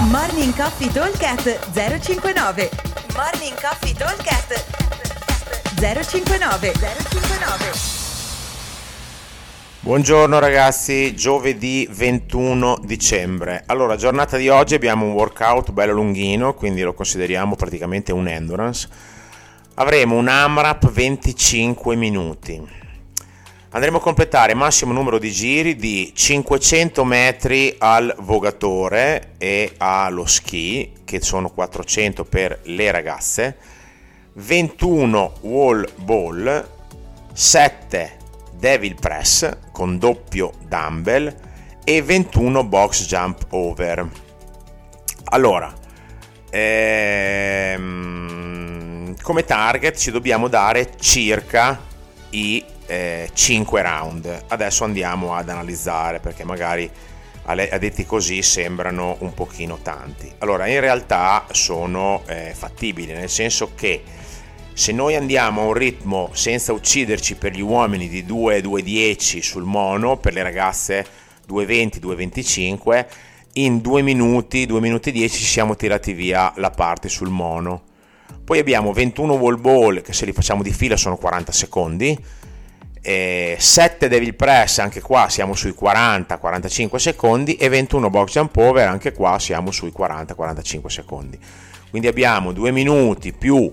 Morning Coffee Talkcast 059 Morning Coffee Talkcast 059 059 Buongiorno ragazzi, giovedì 21 dicembre. Allora, giornata di oggi abbiamo un workout bello lunghino, quindi lo consideriamo praticamente un endurance. Avremo un AMRAP 25 minuti andremo a completare massimo numero di giri di 500 metri al vogatore e allo ski, che sono 400 per le ragazze, 21 wall ball, 7 devil press con doppio dumbbell e 21 box jump over. Allora, ehm, come target ci dobbiamo dare circa i eh, 5 round. Adesso andiamo ad analizzare perché magari a, detti così sembrano un pochino tanti. Allora, in realtà sono eh, fattibili, nel senso che se noi andiamo a un ritmo senza ucciderci per gli uomini di 2-2-10 sul mono, per le ragazze 2-20-2-25, in 2 minuti, 2 minuti 10 ci siamo tirati via la parte sul mono. Poi abbiamo 21 wall ball che se li facciamo di fila sono 40 secondi, eh, 7 Devil Press, anche qua siamo sui 40-45 secondi e 21 Box Jump Over, anche qua siamo sui 40-45 secondi. Quindi abbiamo 2 minuti più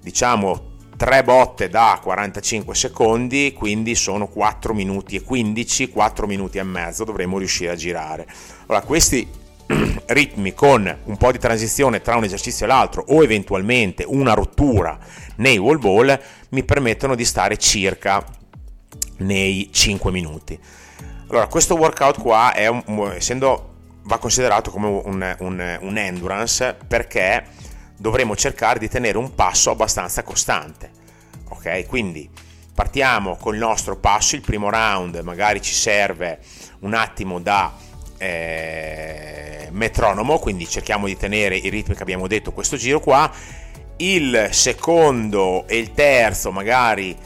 diciamo 3 botte da 45 secondi, quindi sono 4 minuti e 15, 4 minuti e mezzo dovremo riuscire a girare. Allora, questi ritmi con un po' di transizione tra un esercizio e l'altro o eventualmente una rottura nei wall ball mi permettono di stare circa nei 5 minuti. Allora, questo workout qua è un, essendo, va considerato come un, un, un endurance perché dovremo cercare di tenere un passo abbastanza costante. Ok, quindi partiamo col nostro passo, il primo round magari ci serve un attimo da eh, metronomo, quindi cerchiamo di tenere i ritmi che abbiamo detto questo giro qua. Il secondo e il terzo magari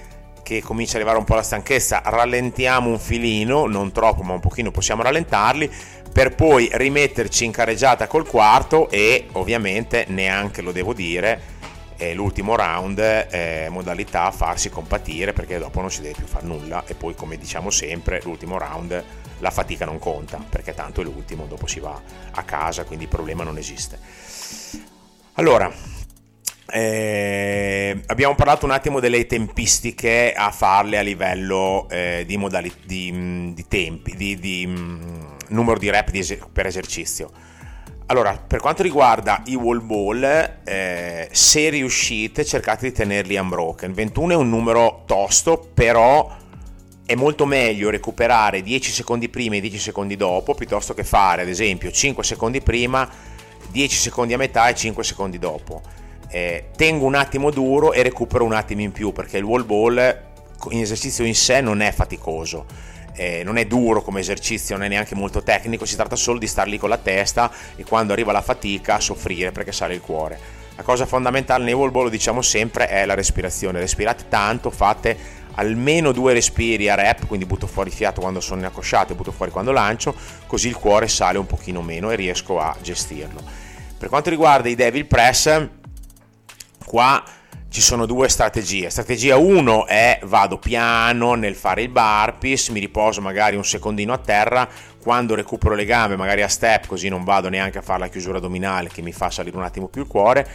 che comincia ad arrivare un po' la stanchezza, rallentiamo un filino, non troppo ma un pochino possiamo rallentarli, per poi rimetterci in careggiata col quarto e ovviamente neanche lo devo dire, eh, l'ultimo round eh, modalità farsi compatire perché dopo non si deve più fare nulla e poi come diciamo sempre l'ultimo round la fatica non conta perché tanto è l'ultimo, dopo si va a casa quindi il problema non esiste. Allora, eh, abbiamo parlato un attimo delle tempistiche a farle a livello eh, di, modalità, di, mm, di, tempi, di, di mm, numero di rep es- per esercizio. Allora, per quanto riguarda i wall ball, eh, se riuscite cercate di tenerli unbroken. 21 è un numero tosto, però è molto meglio recuperare 10 secondi prima e 10 secondi dopo, piuttosto che fare ad esempio 5 secondi prima, 10 secondi a metà e 5 secondi dopo eh, tengo un attimo duro e recupero un attimo in più perché il wall ball in esercizio in sé non è faticoso. Eh, non è duro come esercizio, non è neanche molto tecnico, si tratta solo di star lì con la testa e quando arriva la fatica soffrire perché sale il cuore. La cosa fondamentale nei wall ball, lo diciamo sempre, è la respirazione. Respirate tanto, fate almeno due respiri a rep, quindi butto fuori fiato quando sono in accosciata e butto fuori quando lancio, così il cuore sale un pochino meno e riesco a gestirlo. Per quanto riguarda i devil press, qua ci sono due strategie. Strategia 1 è vado piano nel fare il burpees, mi riposo magari un secondino a terra, quando recupero le gambe magari a step così non vado neanche a fare la chiusura addominale che mi fa salire un attimo più il cuore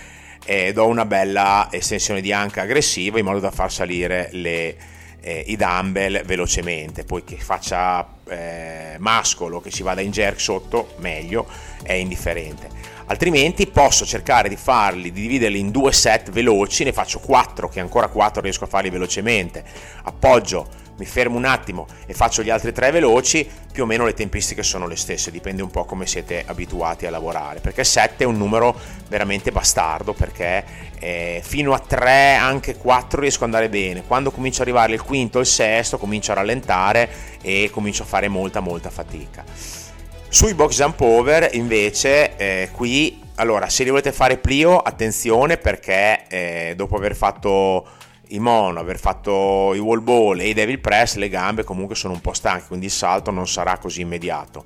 e do una bella estensione di anca aggressiva in modo da far salire le, eh, i dumbbell velocemente. Poi che faccia eh, mascolo, che si vada in jerk sotto, meglio, è indifferente altrimenti posso cercare di farli, di dividerli in due set veloci, ne faccio quattro che ancora quattro riesco a farli velocemente, appoggio, mi fermo un attimo e faccio gli altri tre veloci, più o meno le tempistiche sono le stesse, dipende un po' come siete abituati a lavorare, perché 7 è un numero veramente bastardo, perché eh, fino a 3, anche 4 riesco ad andare bene, quando comincio ad arrivare il quinto il sesto comincio a rallentare e comincio a fare molta molta fatica. Sui box jump over invece eh, qui allora se li volete fare plio attenzione perché eh, dopo aver fatto i mono, aver fatto i wall ball e i devil press le gambe comunque sono un po' stanche quindi il salto non sarà così immediato.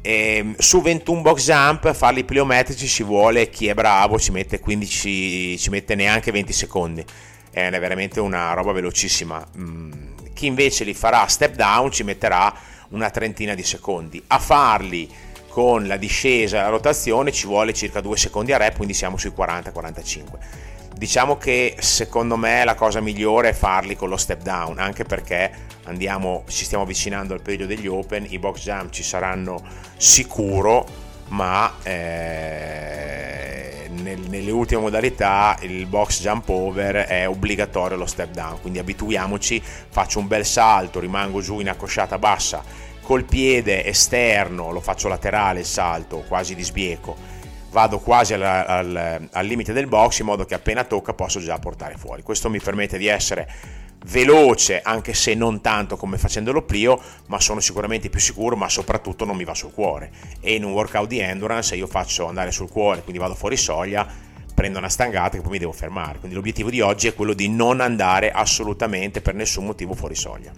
E ehm, su 21 box jump farli pliometrici ci vuole chi è bravo ci mette 15 ci mette neanche 20 secondi. È veramente una roba velocissima. Mm, chi invece li farà step down ci metterà una trentina di secondi. A farli con la discesa e la rotazione ci vuole circa 2 secondi a rep quindi siamo sui 40-45 diciamo che secondo me la cosa migliore è farli con lo step down anche perché andiamo, ci stiamo avvicinando al periodo degli open, i box jump ci saranno sicuro, ma eh, nel, nelle ultime modalità il box jump over è obbligatorio lo step down, quindi abituiamoci, faccio un bel salto, rimango giù in accosciata bassa, col piede esterno lo faccio laterale il salto, quasi di sbieco, vado quasi al, al, al limite del box in modo che appena tocca posso già portare fuori. Questo mi permette di essere veloce, anche se non tanto come facendolo Plio, ma sono sicuramente più sicuro, ma soprattutto non mi va sul cuore. E in un workout di endurance io faccio andare sul cuore, quindi vado fuori soglia, prendo una stangata e poi mi devo fermare. Quindi l'obiettivo di oggi è quello di non andare assolutamente per nessun motivo fuori soglia.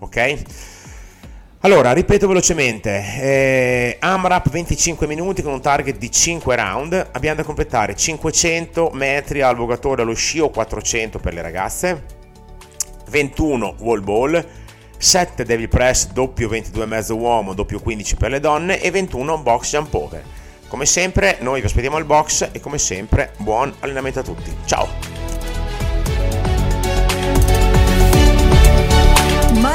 Ok? Allora, ripeto velocemente, eh, AMRAP 25 minuti con un target di 5 round, abbiamo da completare 500 metri al vogatore allo sci o 400 per le ragazze, 21 wall ball, 7 devil press doppio 22,5 uomo, doppio 15 per le donne e 21 box jump over. Come sempre noi vi aspettiamo al box e come sempre buon allenamento a tutti. Ciao!